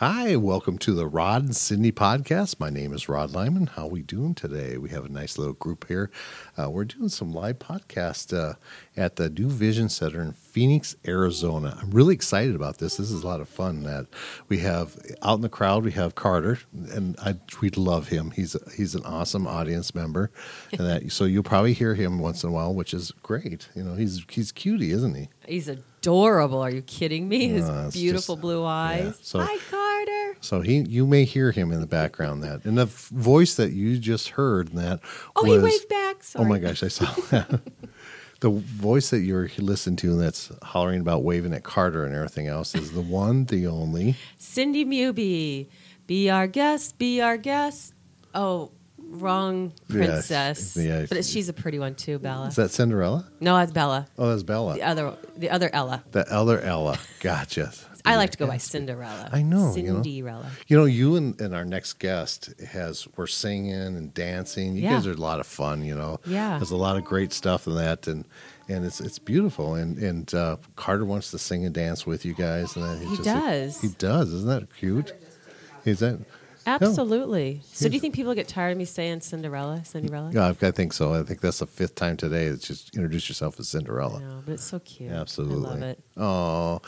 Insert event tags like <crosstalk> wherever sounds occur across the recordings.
Hi, welcome to the Rod and Cyndee podcast. My name is Rod Lyman. How we doing today? We have a nice little group here. Uh, we're doing some live podcast uh, at the New Vision Center in Phoenix, Arizona. I'm really excited about this. This is a lot of fun. That we have out in the crowd, we have Carter, and I we love him. He's he's an awesome audience member, and that so you'll probably hear him once in a while, which is great. You know, he's he's cutie, isn't he? He's adorable. Are you kidding me? His Uh, beautiful just- blue eyes. so- Hi, Carter. So he, you may hear him in the background. That and the f- voice that you just heard, that Oh, was, he waved back. Sorry. Oh my gosh, I saw that. the voice that you're listening to, and that's hollering about waving at Carter and everything else, is the one, the only. Cyndee Muby. Be our guest. Be our guest. Oh, wrong princess. yeah. But she's a pretty one too, Bella. Is that Cinderella? no, that's Bella. Oh, that's Bella. The other, the other Ella. The other Ella. Gotcha. I like to go by Cinderella. I know, you know. Cinderella. You know, you and, and our next guest has we're singing and dancing. You Yeah. guys are a lot of fun. You know, Yeah. there's a lot of great stuff in that, and and it's it's beautiful. And and uh, Carter wants to sing and dance with you guys, and then He just does. he does. Isn't that cute? Is that? Absolutely. So, do you think people get tired of me saying Cinderella? Cinderella? Yeah, I I think so. I think that's the fifth time today. It's just introduce yourself as I Cinderella. know, but it's so cute. Absolutely. I love it. Oh,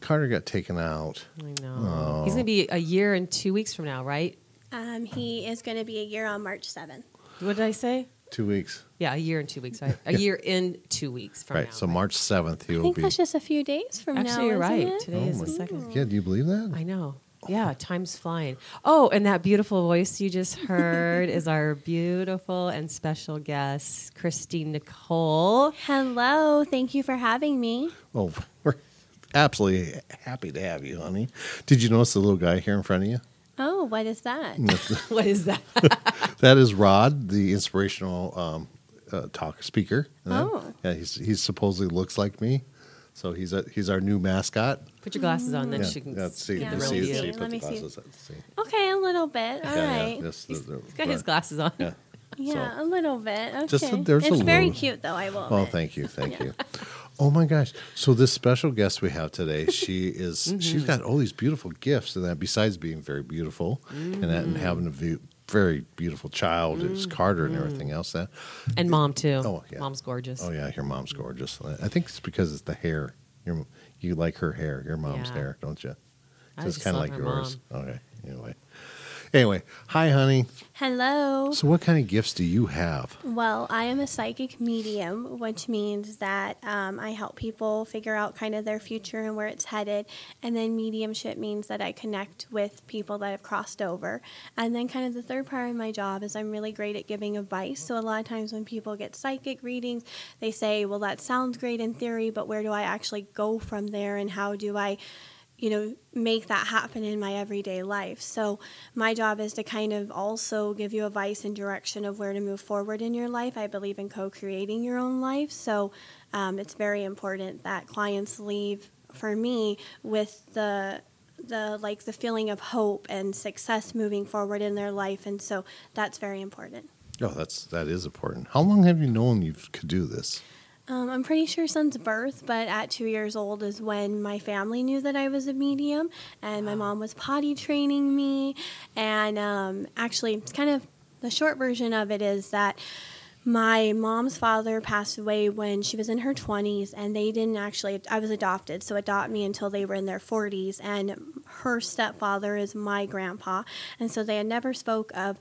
Carter got taken out. I know. Oh. He's going to be a year and two weeks from now, right? Um, he is going to be a year on March 7th. What did I say? Two weeks. Yeah, a year and two weeks. Right? A <laughs> year in two weeks from now. right. now. So March seventh, he will be. I will think be. that's just a few days from now. Actually, you're isn't right. it? Today is Oh the second. Yeah, do you believe that? I know. Yeah, time's flying. Oh, and that beautiful voice you just <laughs> heard is our beautiful and special guest, Christine Nicole. Hello. Thank you for having me. Oh, <laughs> we're absolutely happy to have you, honey. Did you notice the little guy here in front of you? Oh, what is that? <laughs> What is that? that is Rod, the inspirational um, uh, talk speaker. Oh. yeah, he's he supposedly looks like me, so he's a, he's our new mascot. Put your glasses on, then yeah, she can yeah, see, Yeah, the let real me see, see. see, put Let the me see. glasses on, see. Okay, a little bit. All Yeah, right. yeah, just the- the- He's got his glasses on. Yeah. Yeah, a little bit. Okay. Just a- there's a it's very little- cute, though. I will. Oh, admit. thank you, thank you. Oh my gosh! So this special guest we have today, <laughs> she is Mm-hmm. she's got all these beautiful gifts, and that besides being very beautiful, and that and having a view, very beautiful child, is mm-hmm. Carter and mm-hmm. everything else. That And mom, too. Oh, yeah. Mom's gorgeous. oh yeah, your mom's gorgeous. I think it's because it's the hair. Your you like her hair, your mom's Yeah. hair, don't you? I So it's kind of like her yours. Okay. Anyway, anyway, hi, honey. Hello. So what kind of gifts do you have? Well, I am a psychic medium, which means that um, I help people figure out kind of their future and where it's headed. And then mediumship means that I connect with people that have crossed over. And then, kind of, the third part of my job is I'm really great at giving advice. So, a lot of times when people get psychic readings, they say, Well, that sounds great in theory, but where do I actually go from there? And how do I you know, make that happen in my everyday life. So, my job is to kind of also give you advice and direction of where to move forward in your life. I believe in co creating your own life. So, um, it's very important that clients leave for me with the the like the feeling of hope and success moving forward in their life and so that's very important Oh, that's that is important. How long have you known you could do this? Um, I'm pretty sure since birth, but at two years old is when my family knew that I was a medium, and my mom was potty training me. And um, actually, it's kind of the short version of it is that my mom's father passed away when she was in her 20s, and they didn't actually, I was adopted, so adopt me until they were in their 40s. And her stepfather is my grandpa, and so they had never spoke of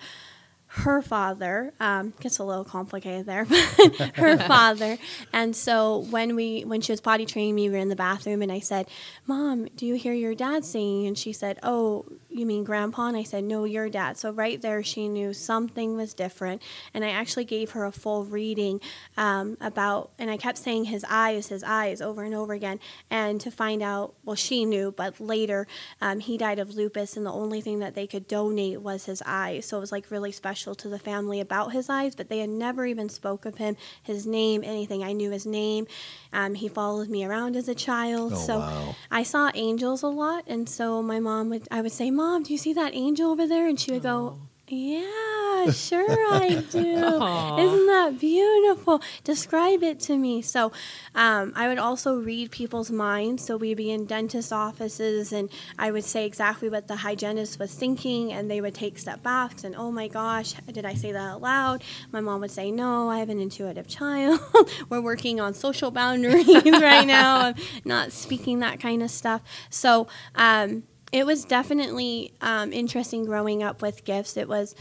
her father um, gets a little complicated there <laughs> but her <laughs> father. And so when we when she was potty training me we were in the bathroom and i said mom do you hear your dad singing? And she said oh you mean grandpa? And i said no your dad. So right there she knew something was different. And i actually gave her a full reading um, about and i kept saying his eyes his eyes over and over again. And to find out well she knew but later um, he died of lupus and the only thing that they could donate was his eyes. So it was like really special to the family about his eyes but they had never even spoke of him his name anything. I knew his name. Um, he followed me around as a child. Oh, so wow. i saw angels a lot and so my mom would i would say mom do you see that angel over there and she would go yeah <laughs> sure I do. Isn't that beautiful? Describe it to me. So, um, I would also read people's minds. So, we'd be in dentist offices, and I would say exactly what the hygienist was thinking, and they would take step backs and, oh my gosh, did I say that out loud? My mom would say, no, I have an intuitive child. <laughs> We're working on social boundaries <laughs> right now. I'm not speaking that kind of stuff. So, um, it was definitely um, interesting growing up with gifts. It was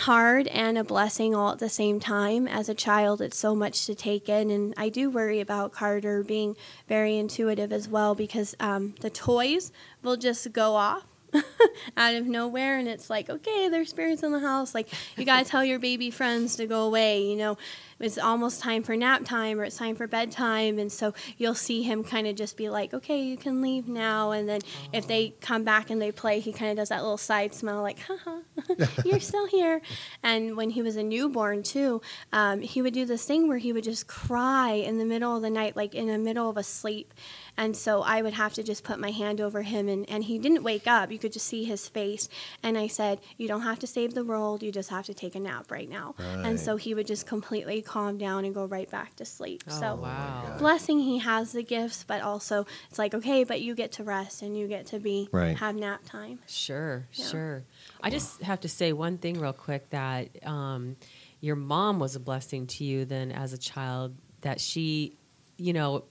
hard and a blessing all at the same time. As a child, it's so much to take in, and I do worry about Carter being very intuitive as well because um, the toys will just go off. <laughs> out of nowhere and it's like okay there's spirits in the house. Like you got to tell your baby friends to go away you know? It's almost time for nap time or it's time for bedtime and so you'll see him kind of just be like okay you can leave now and then if they come back and they play he kind of does that little side smile like haha <laughs> you're still here. And when he was a newborn too um, he would do this thing where he would just cry in the middle of the night like in the middle of a sleep and so I would have to just put my hand over him, and, and he didn't wake up. You could just see his face. And I said, You don't have to save the world. You just have to take a nap right now. And so he would just completely calm down and go right back to sleep. Oh, so, wow. blessing, he has the gifts, but also it's like, okay, but you get to rest and you get to be, Right. have nap time. Sure, Yeah. sure. I just have to say one thing real quick that um, your mom was a blessing to you then as a child, that she, you know,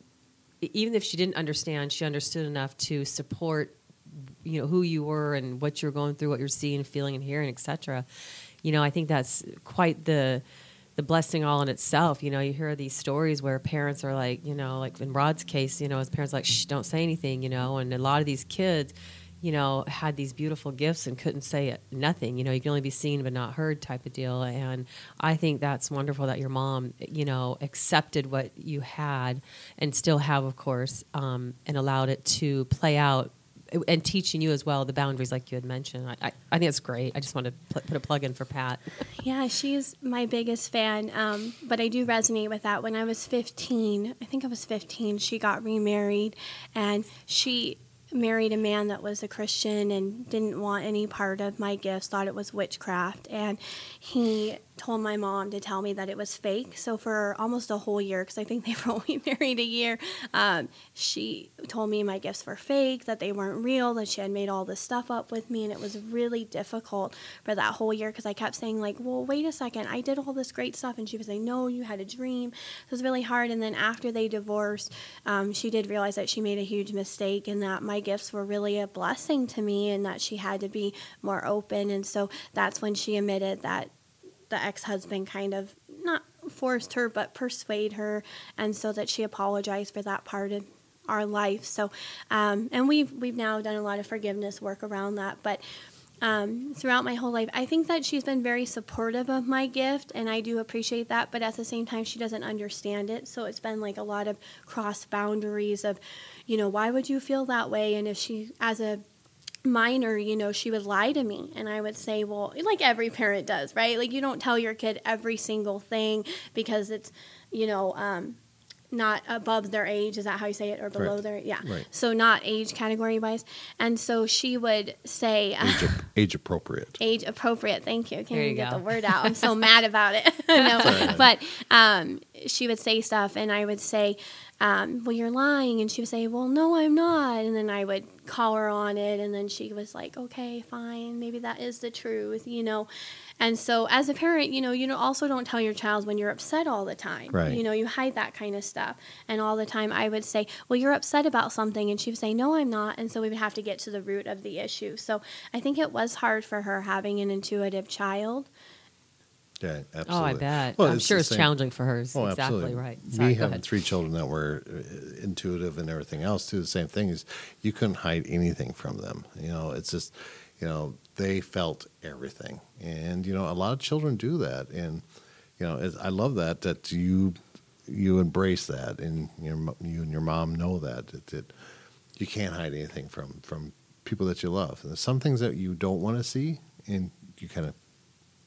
even if she didn't understand, she understood enough to support, you know, who you were and what you're going through, what you're seeing, feeling, and hearing, etc. You know, I think that's quite the the blessing all in itself. You know, you hear these stories where parents are like, you know, like in Rod's case, you know, his parents are like, shh, don't say anything, you know, and a lot of these kids, you know, had these beautiful gifts and couldn't say nothing. You know, you can only be seen but not heard type of deal. And I think that's wonderful that your mom, you know, accepted what you had and still have, of course, um, and allowed it to play out and teaching you as well the boundaries like you had mentioned. I, I, I think it's great. I just want to pl- put a plug in for Pat. <laughs> Yeah, she's my biggest fan. Um, but I do resonate with that. When I was 15, I think I was 15, she got remarried and she married a man that was a Christian and didn't want any part of my gifts, thought it was witchcraft. And he told my mom to tell me that it was fake. So for almost a whole year, because I think they <laughs> were only married a year, um, she told me my gifts were fake, that they weren't real, that she had made all this stuff up with me, and it was really difficult for that whole year because I kept saying like, "Well, wait a second, I did all this great stuff," and she was like, "No, you had a dream." It was really hard. And then after they divorced, um, she did realize that she made a huge mistake and that my gifts were really a blessing to me, and that she had to be more open. And so that's when she admitted that the ex-husband kind of not forced her but persuade her and so that she apologized for that part of our life. So um, and we've we've now done a lot of forgiveness work around that but um, throughout my whole life i think that she's been very supportive of my gift and i do appreciate that but at the same time she doesn't understand it. So it's been like a lot of cross boundaries of you know why would you feel that way? And if she as a minor, you know, she would lie to me. And I would say, well, like every parent does, right? Like you don't tell your kid every single thing because it's, you know, um, not above their age. Is that how you say it? Or below Correct. their, yeah. Right. So not age category wise. And so she would say, Age, ap- <laughs> age appropriate. age appropriate. Thank you. I can't There you even get go. the word out. I'm so <laughs> mad about it. <laughs> no, but um, she would say stuff, and I would say, um, "Well, you're lying," and she would say, "Well, no, I'm not," and then I would call her on it, and then she was like, "Okay, fine, maybe that is the truth," you know. And so, as a parent, you know, you know, also don't tell your child when you're upset all the time. Right. You know, you hide that kind of stuff. And all the time, I would say, "Well, you're upset about something," and she would say, "No, I'm not." And so we would have to get to the root of the issue. So I think it was hard for her having an intuitive child. Yeah, absolutely. Oh, I bet. Well, I'm it's sure it's same- challenging for her. Oh, exactly absolutely. right. Me Sorry, go having three children that were uh, intuitive and everything else too. The same thing is you couldn't hide anything from them. You know, it's just you know they felt everything, and you know a lot of children do that, and you know it's, I love that that you you embrace that, and your you and your mom know that that, that you can't hide anything from from people that you love. And there's some things that you don't want to see, and you kind of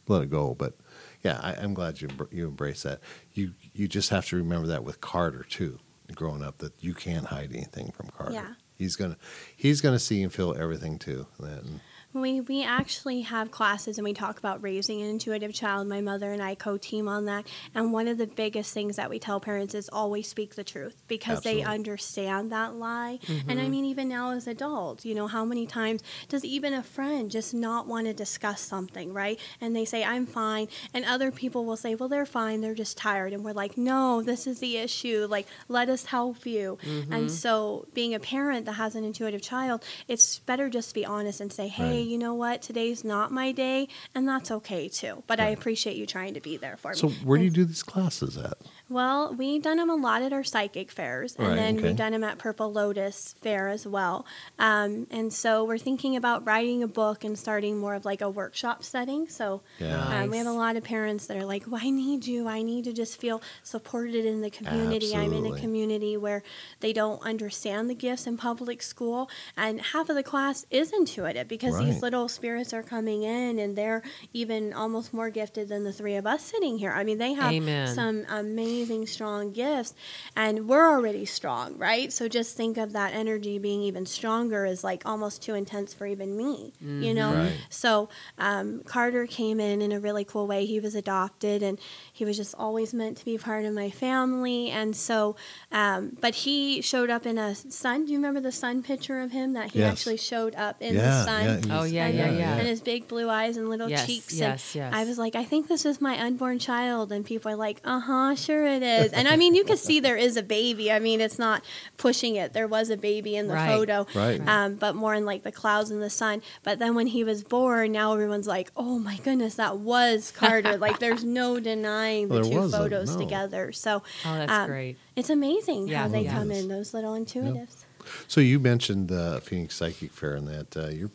let it go. But yeah, I, I'm glad you you embrace that. You you just have to remember that with Carter too, growing up, that you can't hide anything from Carter. Yeah. He's gonna he's gonna see and feel everything too. And We we actually have classes and we talk about raising an intuitive child. My mother and I co-team on that. And one of the biggest things that we tell parents is always speak the truth because Absolutely. they understand that lie. And Mm-hmm. I mean even now as adults, you know, how many times does even a friend just not want to discuss something, right? And they say I'm fine and other people will say, "Well, they're fine. They're just tired." And we're like, "No, this is the issue. Like, let us help you." Mm-hmm. And so, being a parent that has an intuitive child, it's better just to be honest and say, "Hey, Right. You know what? Today's not my day, and that's okay too. But I appreciate you trying to be there for So me." So, where do you do these classes at? Well, we've done them a lot at our psychic fairs, and Right, then okay. we've done them at Purple Lotus Fair as well. Um, and so we're thinking about writing a book and starting more of like a workshop setting. So Yeah. um, we have a lot of parents that are like, well, I need you. I need to just feel supported in the community. I'm in a community where they don't understand the gifts in public school. And half of the class is intuitive because Right. these little spirits are coming in and they're even almost more gifted than the three of us sitting here. I mean, they have Amen. some amazing, strong gifts, and we're already strong, right? So just think of that energy being even stronger is like almost too intense for even me, you know? Right. So um, Carter came in in a really cool way. He was adopted, and he was just always meant to be part of my family. And so, um, but he showed up in a sun. Do you remember the sun picture of him that he Yes. actually showed up in yeah, the sun? yeah, Oh, yeah, and, yeah, yeah. and his big blue eyes and little Yes, cheeks. yes, and yes. I was like, I think this is my unborn child, and people are like, uh huh, sure it is. And I mean, you can see there is a baby. I mean, it's not pushing it. There was a baby in the Right. photo, Right. um, but more in like the clouds and the sun. But then when he was born, now everyone's like, oh my goodness, that was Carter. like, there's no <laughs> denying the Well, two wasn't, photos no. together. So Oh, that's um, great. It's amazing Yeah, how they yeah. come Yes. in, those little intuitives. So you mentioned the Phoenix Psychic Fair and that uh, you're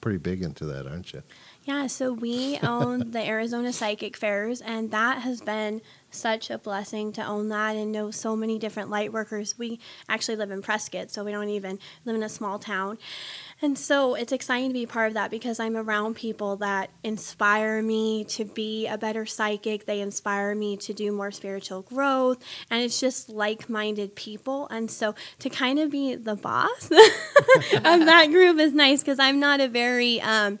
pretty big into that, aren't you? Yeah, so we own the Arizona Psychic Fairs, and that has been such a blessing to own that and know so many different light workers. We actually live in Prescott, so we don't even live in a small town. And so it's exciting to be part of that because I'm around people that inspire me to be a better psychic. They inspire me to do more spiritual growth. And it's just like minded people. And so to kind of be the boss <laughs> of that group is nice because I'm not a very, um,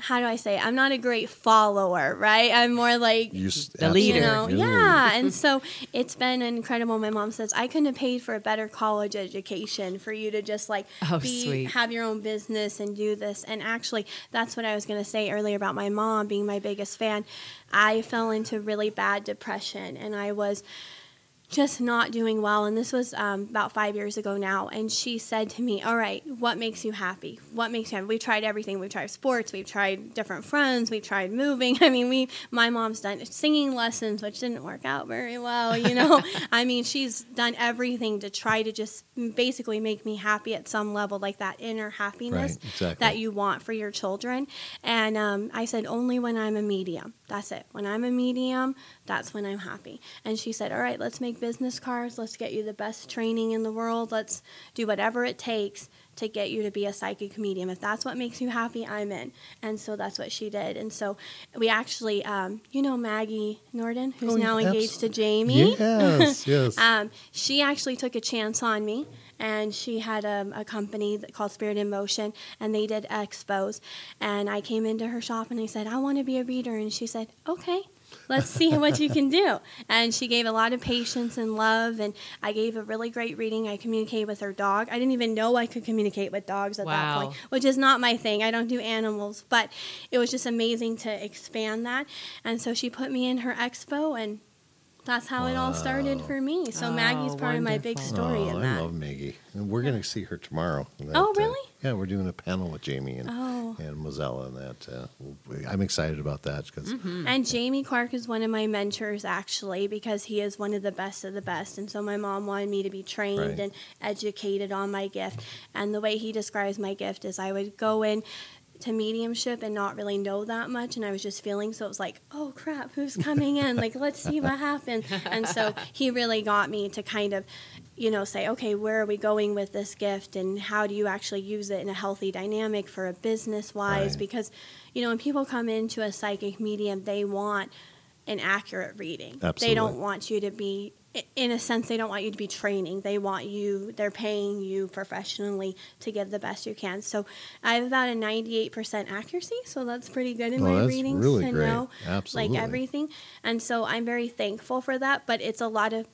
how do I say? it? I'm not a great follower, right? I'm more like You s- The leader. you know, absolutely. yeah. And so it's been incredible. My mom says I couldn't have paid for a better college education for you to just like Oh, be sweet. have your own business and do this. And actually, that's what I was going to say earlier about my mom being my biggest fan. I fell into really bad depression, and I was just not doing well. And this was um, about five years ago now. And she said to me, All right, what makes you happy? What makes you happy? We've tried everything. We've tried sports. We've tried different friends. We've tried moving. <laughs> I mean, we, my mom's done singing lessons, which didn't work out very well, you know? <laughs> I mean, she's done everything to try to just basically make me happy at some level, like that inner happiness Right, exactly. that you want for your children. And um, I said, Only when I'm a medium. That's it. When I'm a medium, that's when I'm happy. And she said, All right, let's make business cards. Let's get you the best training in the world. Let's do whatever it takes to get you to be a psychic medium. If that's what makes you happy, I'm in. And so that's what she did. And so we actually, um, you know, Maggie Norden, who's Oh, now yeah, engaged to Jamie. Yes, yes. <laughs> Um, she actually took a chance on me, and she had a, a company that called Spirit in Motion, and they did expos. And I came into her shop and I said, I want to be a reader. And she said, Okay, let's see what you can do. And she gave a lot of patience and love, and I gave a really great reading. I communicated with her dog. I didn't even know I could communicate with dogs at that point, which is not my thing. I don't do animals, but it was just amazing to expand that. And so she put me in her expo, and that's how it all started for me. So Oh, Maggie's part of my big wonderful. story oh, in I that. love Maggie. And we're going to see her tomorrow. That, Oh, uh, really? yeah, we're doing a panel with Jamie and, Oh. and Mozella and that. Uh, I'm excited about that because Mm-hmm. And Jamie Clark is one of my mentors actually because he is one of the best of the best. And so my mom wanted me to be trained Right. and educated on my gift. And the way he describes my gift is I would go in to mediumship and not really know that much and I was just feeling so it was like, oh crap, who's coming in? like let's see what happens. And so <laughs> he really got me to kind of you know, say, okay, where are we going with this gift and how do you actually use it in a healthy dynamic for a business wise? Right. Because, you know, when people come into a psychic medium, they want an accurate reading. They don't want you to be in a sense, they don't want you to be training. They want you, they're paying you professionally to give the best you can. So I have about a 98% accuracy, so that's pretty good in my readings really to great. know Absolutely. like everything. And so I'm very thankful for that, but it's a lot of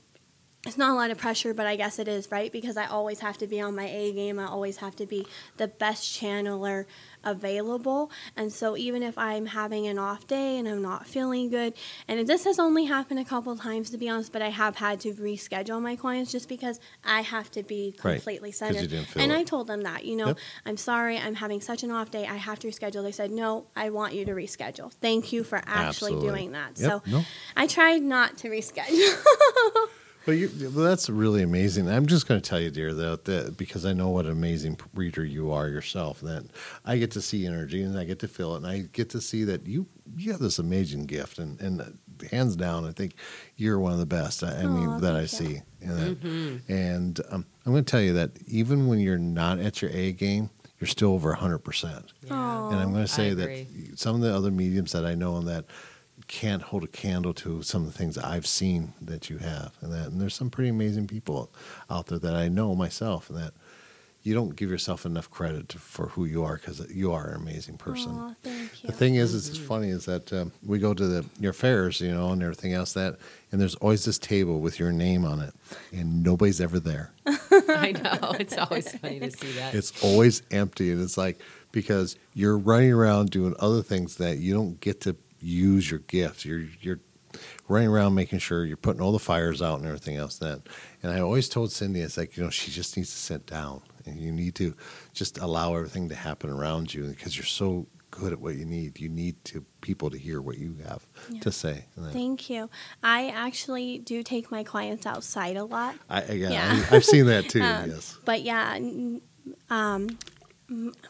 it's not a lot of pressure, but I guess it is, right? Because I always have to be on my A game. I always have to be the best channeler available. And so even if I'm having an off day and I'm not feeling good, and this has only happened a couple times to be honest, but I have had to reschedule my clients just because I have to be Right, completely you centered. and it. I told them that, you know, Yep. I'm sorry, I'm having such an off day. I have to reschedule. They said, no, I want you to reschedule. Thank you for actually Absolutely. doing that. Yep, So no. I tried not to reschedule. <laughs> Well, you, well, that's really amazing. I'm just going to tell you, dear, that, that because I know what an amazing reader you are yourself, that I get to see energy and I get to feel it, and I get to see that you you have this amazing gift, and and uh, hands down, I think you're one of the best. I, I mean, Aw, that I you. see, and, that, and um, I'm going to tell you that even when you're not at your A game, you're still over 100 percent. And I'm going to say that some of the other mediums that I know and that can't hold a candle to some of the things I've seen that you have, and that and there's some pretty amazing people out there that I know myself, and that you don't give yourself enough credit to, for who you are because you are an amazing person. Aw, thank you. The thing is, is it's funny is that um, we go to the your fairs, you know, and everything else that, and there's always this table with your name on it, and nobody's ever there. <laughs> I know. It's always funny to see that. It's always empty, and it's like because you're running around doing other things that you don't get to use your gifts. You're you're running around making sure you're putting all the fires out and everything else. then. and I always told Cyndee, it's like you know she just needs to sit down, and you need to just allow everything to happen around you because you're so good at what you need. You need to people to hear what you have Yeah. to say. Thank you. I actually do take my clients outside a lot. I, yeah, Yeah. I, I've seen that <laughs> too. Um, yes. But yeah, n- um,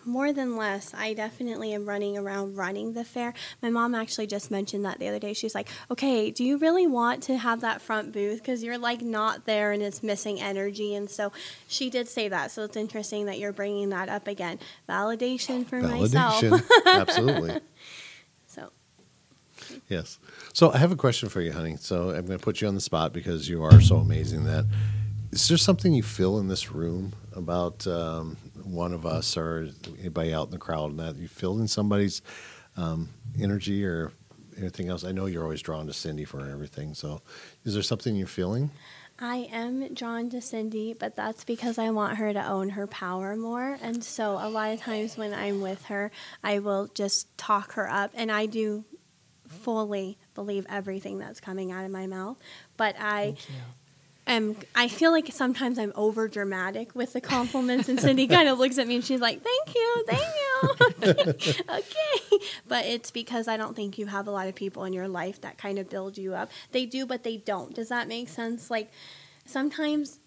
more than less, I definitely am running around running the fair. My mom actually just mentioned that the other day. She's like, "Okay, do you really want to have that front booth because you're like not there and it's missing energy?" And so she did say that. So it's interesting that you're bringing that up again. Validation for myself. Validation. <laughs> Absolutely. So Yes. So I have a question for you, honey. So I'm going to put you on the spot because you are so amazing. That is there something you feel in this room about um, one of us or anybody out in the crowd, and that you feel in somebody's um, energy or anything else? I know you're always drawn to Cyndee for everything. So is there something you're feeling? I am drawn to Cyndee, but that's because I want her to own her power more. And so a lot of times when I'm with her, I will just talk her up, and I do fully believe everything that's coming out of my mouth. But I am, I feel like sometimes I'm over dramatic with the compliments, and Cyndee kind of looks at me and she's like, "Thank you, thank you." <laughs> okay, but it's because I don't think you have a lot of people in your life that kind of build you up. They do, but they don't. Does that make sense? Like sometimes,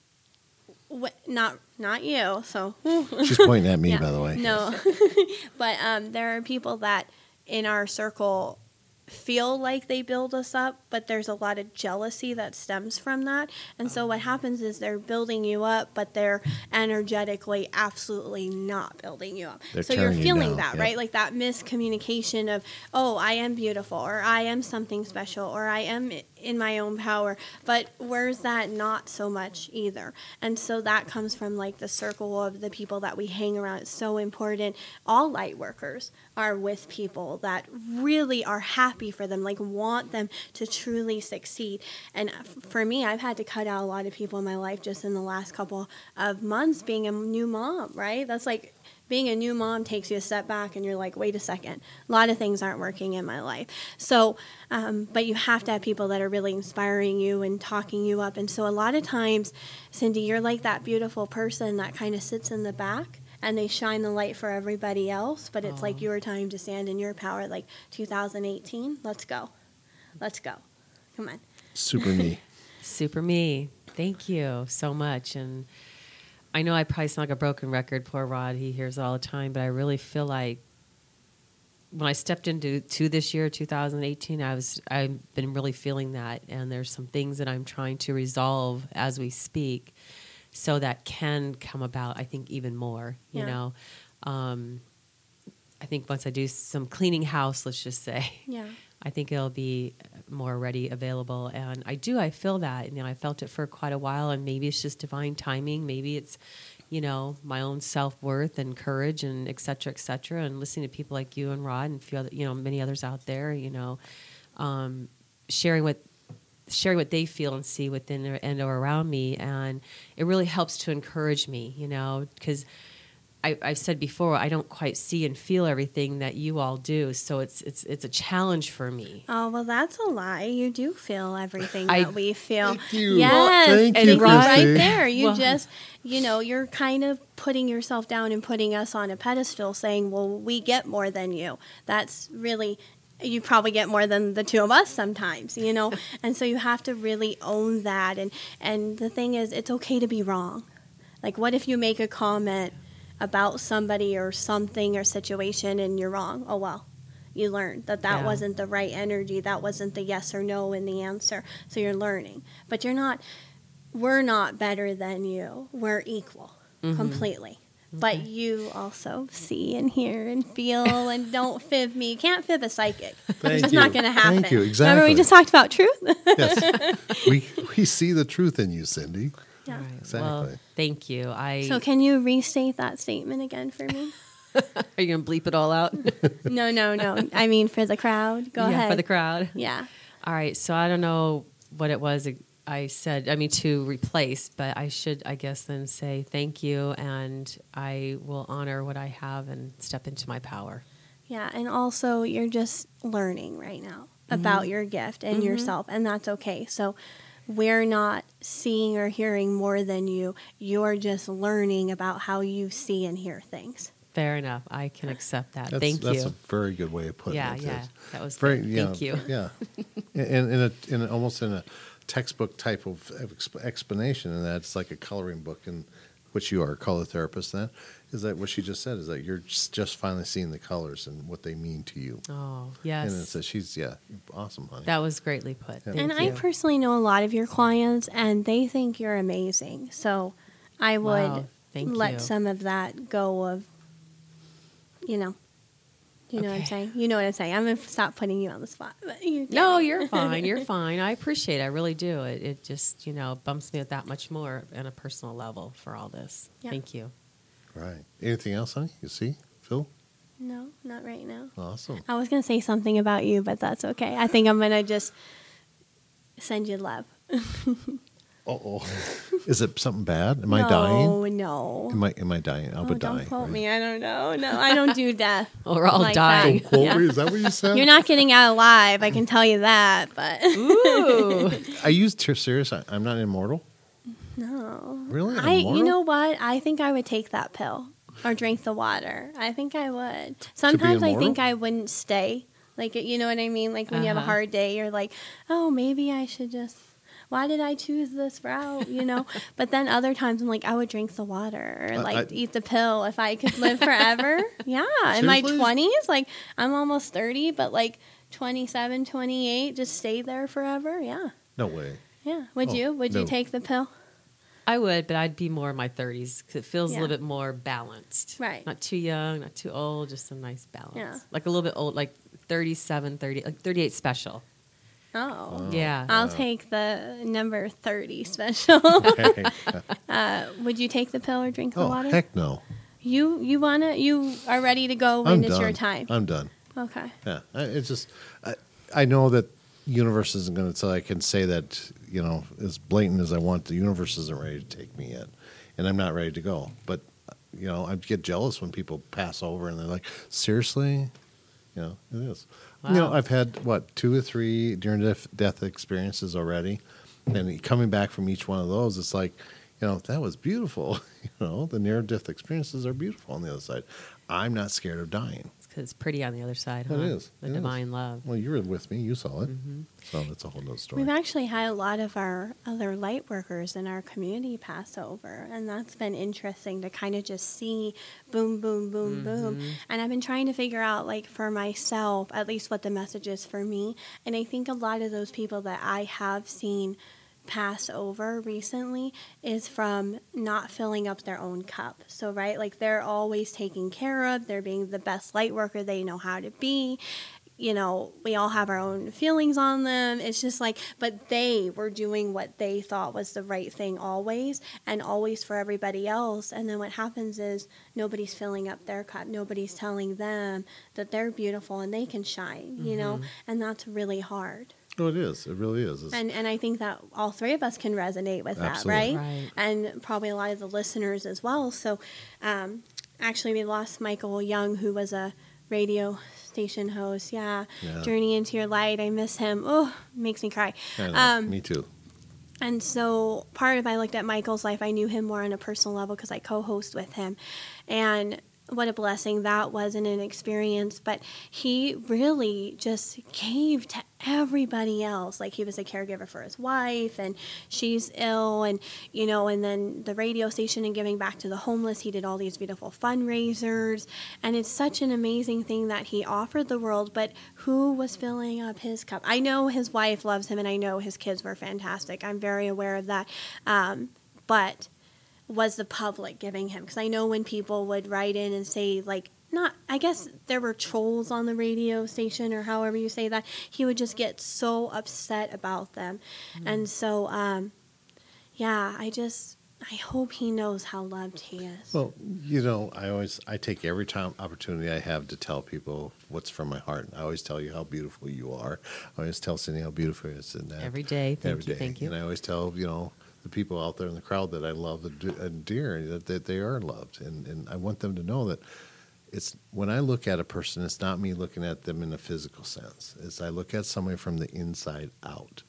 wh- not not you. So She's pointing at me, <laughs> Yeah. by the way. no, <laughs> but um, there are people that in our circle feel like they build us up, but there's a lot of jealousy that stems from that. And so what happens is they're building you up, but they're energetically absolutely not building you up. They're so you're tearing you feeling that, yep. right? Like that miscommunication of, oh, I am beautiful, or I am something special, or I am in my own power. But where's that not so much either? And so that comes from like the circle of the people that we hang around. It's so important. All light workers are with people that really are happy for them, like want them to truly succeed. And for me, I've had to cut out a lot of people in my life just in the last couple of months being a new mom, right? That's like being a new mom takes you a step back and you're like, wait a second, a lot of things aren't working in my life. So, um, but you have to have people that are really inspiring you and talking you up. And so, a lot of times, Cyndee, you're like that beautiful person that kind of sits in the back and they shine the light for everybody else, but it's like your time to stand in your power, like 2018. Let's go. Let's go. Come on. Super me. <laughs> Super me. Thank you so much. And I know I probably sound like a broken record. Poor Rod, he hears it all the time, but I really feel like when I stepped into to this year, 2018, I was I've been really feeling that, and there's some things that I'm trying to resolve as we speak, so that can come about. I think even more. You Yeah. know, um, I think once I do some cleaning house, let's just say, Yeah. I think it'll be more ready available. And I do, I feel that. You know, I felt it for quite a while, and maybe it's just divine timing. Maybe it's, you know, my own self worth and courage and et cetera, et cetera. And listening to people like you and Rod and a few other, you know, many others out there, you know, um, sharing what sharing what they feel and see within and or around me and it really helps to encourage me you know because I, I've said before, I don't quite see and feel everything that you all do, so it's it's it's a challenge for me. Oh well, that's a lie. You do feel everything I- that we feel. Thank you. Yes, Thank you, and right Christy. there. You Well- just, you know, you're kind of putting yourself down and putting us on a pedestal, saying, "Well, we get more than you." That's really. You probably get more than the two of us sometimes, you know, <laughs> and so you have to really own that. And and the thing is, it's okay to be wrong. Like, what if you make a comment about somebody or something or situation and you're wrong? Oh well, you learned that that Yeah. wasn't the right energy. That wasn't the yes or no in the answer. So you're learning, but you're not. We're not better than you. We're equal Mhm. completely. But you also see and hear and feel <laughs> and don't fib me. You can't fib a psychic. Thank it's just you. not going to happen. Thank you. Exactly. Remember we just talked about truth? yes. <laughs> we we see the truth in you, Cyndee. Yeah. Right. Exactly. Well, thank you. I So can you restate that statement again for me? <laughs> are you gonna bleep it all out? <laughs> no, no, no. I mean for the crowd. Go yeah, ahead. for the crowd. yeah. All right. So I don't know what it was I said. I mean to replace, but I should, I guess, then say thank you, and I will honor what I have and step into my power. Yeah, and also you're just learning right now about Mm-hmm. your gift and yourself, and that's okay. So we're not seeing or hearing more than you. You're just learning about how you see and hear things. Fair enough. I can accept that. That's, thank that's you. That's a very good way of putting yeah, it. yeah. It's That was Very, good. yeah, Thank you. Yeah, <laughs> and in a, in a, almost in a textbook type of exp- explanation, and that's like a coloring book, and which you are a color therapist. Then is that what she just said? Is that you're just, just finally seeing the colors and what they mean to you? Oh, yes. And it says she's yeah, awesome, honey. That was greatly put. Yeah. Thank and you. I personally know a lot of your clients, and they think you're amazing. So I would Wow, let you. some of that go of, you know. You know what I'm saying? You know what I'm saying. I'm gonna stop putting you on the spot. But you No, you're fine. You're <laughs> fine. I appreciate it. I really do. It, it just, you know, bumps me up that much more on a personal level for all this. Yeah. Thank you. Right. Anything else, honey? You see, Phil? No, not right now. Awesome. I was gonna say something about you, but that's okay. I think I'm gonna just send you love. <laughs> Oh, oh. <laughs> is it something bad? Am I no, dying? No, Am I am I dying? I'll Oh, be don't dying. quote right? me. I don't know. No, I don't do death. <laughs> We're all like dying. that. Don't quote Yeah. me. Is that what you said? You're not getting out alive. I can tell you that. But Ooh. Are you ter- serious? I, I'm not immortal. No, Really? I. You know what? I think I would take that pill or drink the water. I think I would. Sometimes I think? I wouldn't stay. Like you know what I mean? Like when you have a Uh-huh. hard day, you're like, oh, maybe I should just. Why did I choose this route? You know. <laughs> but then other times I'm like, I would drink the water or I- like I- eat the pill if I could live forever. <laughs> yeah, in my twenties, like I'm almost thirty, but like 27, 28, just stay there forever. Yeah. No way. Yeah. Would Oh, you? Would you take the pill? I would, but I'd be more in my 30s because it feels Yeah. a little bit more balanced. Right. Not too young, not too old, just a nice balance. Yeah. Like a little bit old, like 37, 30, like 38 special. Oh. Oh. Yeah. I'll take the number 30 special. <laughs> <laughs> uh, would you take the pill or drink the oh water? heck no! You you want to you are ready to go when I'm it's done. your time. I'm done. okay. Yeah, I- it's just I, I know that universe isn't going to. So I can say that you know as blatant as I want. The universe isn't ready to take me yet, and I'm not ready to go. But you know, I get jealous when people pass over and they're like, "Seriously." You know, it is. You know, I've had what two or three near death, death experiences already, and coming back from each one of those, it's like, you know, that was beautiful. <laughs> You know, the near death experiences are beautiful on the other side. I'm not scared of dying. It's because it's pretty on the other side, huh? It is. The It is. divine love. Well, you were with me. You saw it. Mhm. So that's a whole nother story. We've actually had a lot of our other light workers in our community pass over, and that's been interesting to kind of just see boom, boom, boom, boom. Mhm. And I've been trying to figure out, like, for myself, at least what the message is for me. And I think a lot of those people that I have seen pass over recently is from not filling up their own cup. So, right, like they're always taken care of, they're being the best light worker they know how to be you know, we all have our own feelings on them. It's just like, but they were doing what they thought was the right thing always and always for everybody else. And then what happens is nobody's filling up their cup. Nobody's telling them that they're beautiful and they can shine, you know, Mm-hmm. and that's really hard. Oh, it is. It really is. It's, And and I think that all three of us can resonate with that, right? Right. And probably a lot of the listeners as well. So, um, actually, we lost Michael Young, who was a radio station host. Yeah, Yeah. Journey into Your Light. I miss him. Oh, makes me cry. Um, me too. and so part of I looked at Michael's life, I knew him more on a personal level because I co-host with him, and what a blessing that was in an experience. But he really just gave to everybody else. Like he was a caregiver for his wife, and she's ill, and you know, and then the radio station and giving back to the homeless. He did all these beautiful fundraisers, and it's such an amazing thing that he offered the world. But who was filling up his cup? I know his wife loves him, and I know his kids were fantastic. I'm very aware of that. Um, but was the public giving him? Because I know when people would write in and say like. Not, I guess there were trolls on the radio station, or however you say that. He would just get so upset about them, and so, um, yeah, I just, I hope he knows how loved he is. Well, you know, I always I take every time opportunity I have to tell people what's from my heart. I always tell you how beautiful you are. I always tell Cyndee how beautiful it is. And that Every day. Thank every you. day. Thank you. And I always tell you know the people out there in the crowd that I love and dear that, that they are loved, and and I want them to know that. It's when I look at a person, it's not me looking at them in a physical sense. It's I look at somebody from the inside out.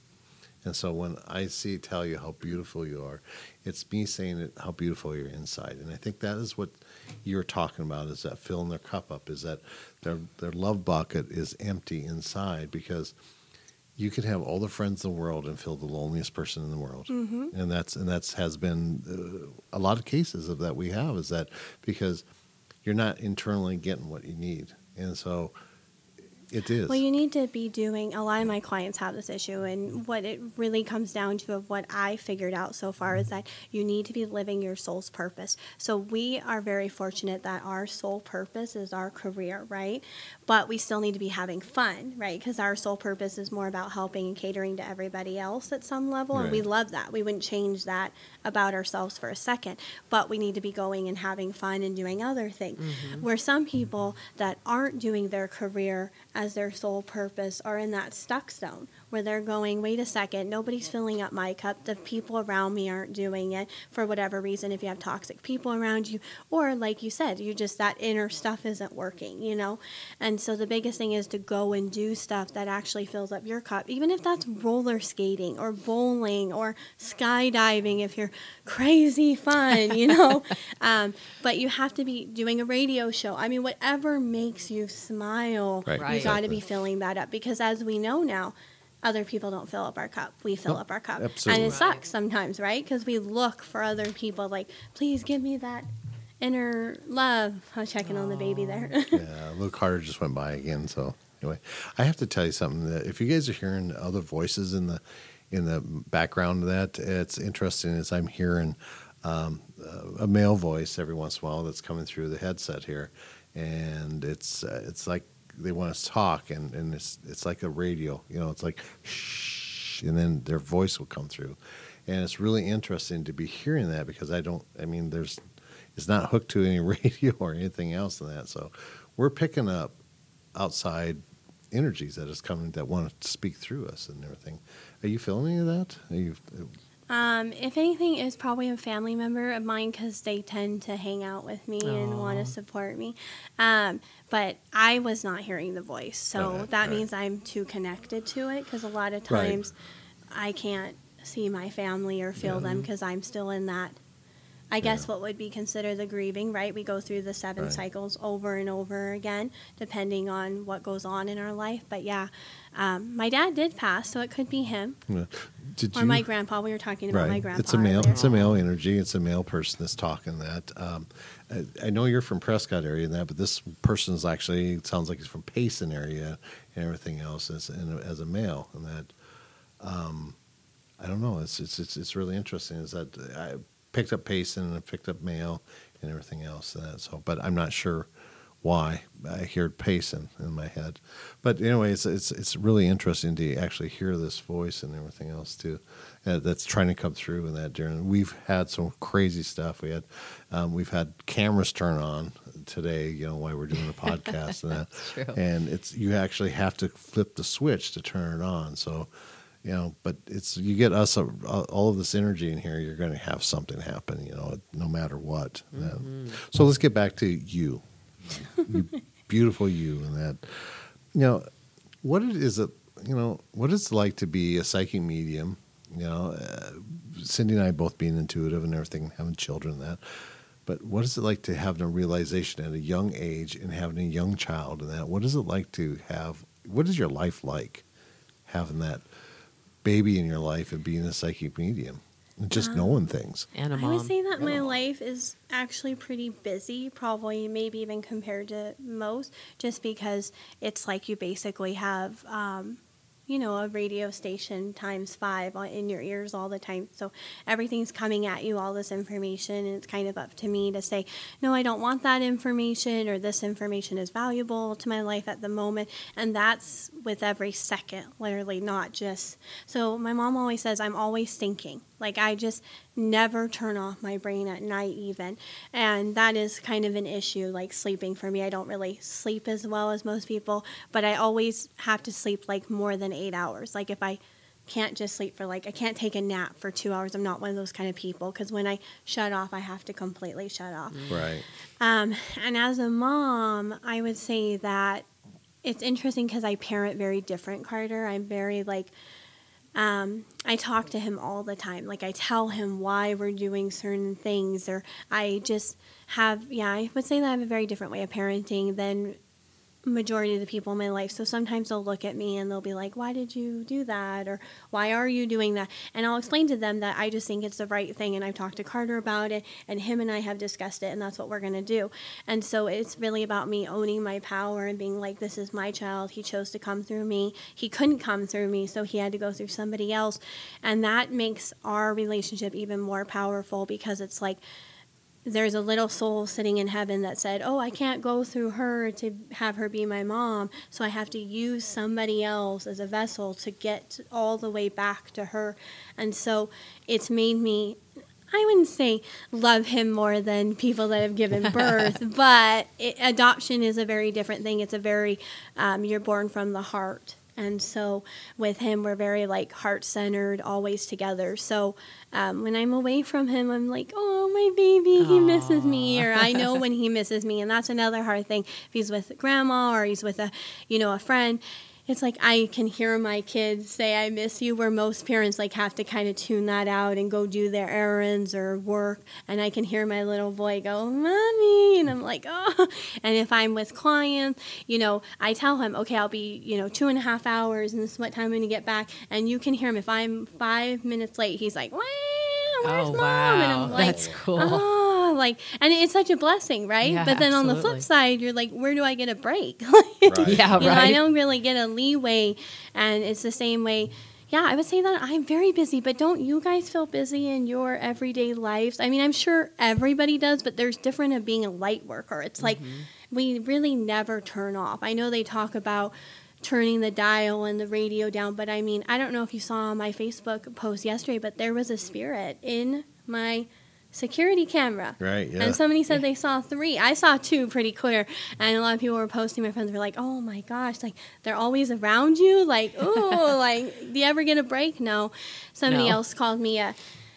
And so when I see tell you how beautiful you are, it's me saying it, how beautiful you're inside. And I think that is what you're talking about is that filling their cup up, is that their their love bucket is empty inside because you could have all the friends in the world and feel the loneliest person in the world. Mm-hmm. And that's and that's has been uh, a lot of cases of that we have is that because you're not internally getting what you need. And so it is. Well, you need to be doing. A lot of my clients have this issue, and what it really comes down to, of what I figured out so far, is that you need to be living your soul's purpose. So we are very fortunate that our soul purpose is our career, right? But we still need to be having fun, right? Because our soul purpose is more about helping and catering to everybody else at some level, and we love that. We wouldn't change that about ourselves for a second, but we need to be going and having fun and doing other things. Mm-hmm. Where some people that aren't doing their career as their sole purpose are in that stuck zone where they're going, wait a second, nobody's filling up my cup. The people around me aren't doing it for whatever reason. If you have toxic people around you, or like you said, you just that inner stuff isn't working, you know? And so the biggest thing is to go and do stuff that actually fills up your cup, even if that's roller skating or bowling or skydiving if you're crazy fun, you know? <laughs> um, but you have to be doing a radio show. I mean, whatever makes you smile, Right, you Right. got to exactly. be filling that up because as we know now, other people don't fill up our cup. We fill Nope, up our cup. absolutely. And it Right. sucks sometimes, right? Because we look for other people like, please give me that inner love. I was checking on the baby there. <laughs> yeah, Luke Carter just went by again. So anyway, I have to tell you something that if you guys are hearing other voices in the in the background of that, it's interesting. As I'm hearing um, a male voice every once in a while that's coming through the headset here, and it's uh, it's like they want to talk, and, and it's it's like a radio. You know, it's like shh, and then their voice will come through, and it's really interesting to be hearing that because I don't. I mean, there's it's not hooked to any <laughs> radio or anything else than that. So we're picking up outside energies that is coming that want to speak through us and everything. Are you feeling any of that? Are you? Um, if anything, it's probably a family member of mine because they tend to hang out with me and want to support me. Um, but I was not hearing the voice, so Right, that right. means I'm too connected to it because a lot of Right. times I can't see my family or feel Yeah. them because I'm still in that. I guess Yeah. what would be considered the grieving, right? We go through the seven Right. cycles over and over again, depending on what goes on in our life. But yeah, um, my dad did pass, so it could be him Did or you? my grandpa. We were talking about right. my grandpa. It's a male. It's a male energy. It's a male person that's talking that. Um, I, I know you're from Prescott area and that, but this person is actually it sounds like he's from Payson area and everything else as and as a male and that. Um, I don't know. It's it's it's, it's really interesting. Is that I picked up Payson and picked up male and everything else and that. So, but I'm not sure why. I hear Payson in my head, but anyway, it's it's it's really interesting to actually hear this voice and everything else too. Uh, that's trying to come through in that journey. We've had some crazy stuff. We had um, we've had cameras turn on today. You know while we're doing the podcast and that, <laughs> True. and it's you actually have to flip the switch to turn it on. So you know but it's you get us uh, all of this energy in here you're going to have something happen you know no matter what. Um, so let's get back to you, you <laughs> beautiful you and that. You know what it is it you know what it's like to be a psychic medium you know uh, cyndee and i both being intuitive and everything having children that. But what is it like to have a realization at a young age and having a young child and that? What is it like to have what is your life like having that baby in your life and being a psychic medium. And just knowing things. And a I mom. would say that my life is actually pretty busy, probably maybe even compared to most, just because it's like you basically have, um, you know, a radio station times five in your ears all the time. So everything's coming at you, all this information, and it's kind of up to me to say, no, I don't want that information, or this information is valuable to my life at the moment. And that's with every second, literally, not just. So my mom always says, I'm always thinking. Like, I just never turn off my brain at night, even. And that is kind of an issue, like sleeping for me. I don't really sleep as well as most people, but I always have to sleep like more than eight hours. Like, if I can't just sleep for like, I can't take a nap for two hours. I'm not one of those kind of people because when I shut off, I have to completely shut off. right Um, and as a mom, I would say that it's interesting because I parent very different, Carter. I'm very like, um, I talk to him all the time. Like I tell him why we're doing certain things, or I just have, yeah, I would say that I have a very different way of parenting than majority of the people in my life. So sometimes they'll look at me and they'll be like, "Why did you do that?" or "Why are you doing that?" And I'll explain to them that I just think it's the right thing and I've talked to Carter about it and him and I have discussed it and that's what we're going to do. And so it's really about me owning my power and being like, "This is my child. He chose to come through me. He couldn't come through me, so he had to go through somebody else." And that makes our relationship even more powerful because it's like there's a little soul sitting in heaven that said, Oh, I can't go through her to have her be my mom, so I have to use somebody else as a vessel to get all the way back to her. And so it's made me, I wouldn't say love him more than people that have given <laughs> birth, but it, adoption is a very different thing. It's a very, um, you're born from the heart. And so with him, we're very like heart centered, always together. So um, when I'm away from him, I'm like, oh, my baby, he misses me. Or I know <laughs> when he misses me. And that's another hard thing. If he's with grandma or he's with a, you know, a friend, it's like I can hear my kids say I miss you where most parents like have to kind of tune that out and go do their errands or work and I can hear my little boy go mommy and I'm like oh. <laughs> And if I'm with clients you know I tell him okay I'll be you know two and a half hours and this is what time I'm to get back and you can hear him. If I'm five minutes late he's like wow where's Oh, mom and wow. I'm like That's cool. oh like and it's such a blessing right Yeah, but then on the flip side you're like where do I get a break <laughs> Right. Yeah, you know, I don't really get a leeway, and it's the same way. Yeah, I would say that I'm very busy, but don't you guys feel busy in your everyday lives? I mean, I'm sure everybody does, but there's different of being a light worker. It's like mm-hmm. we really never turn off. I know they talk about turning the dial and the radio down, but I mean, I don't know if you saw my Facebook post yesterday, but there was a spirit in my security camera. right yeah And somebody said they saw three. I saw two pretty clear. And a lot of people were posting. My friends were like, "Oh my gosh! Like they're always around you. Like, <laughs> oh, like do you ever get a break? No." Somebody No. else called me a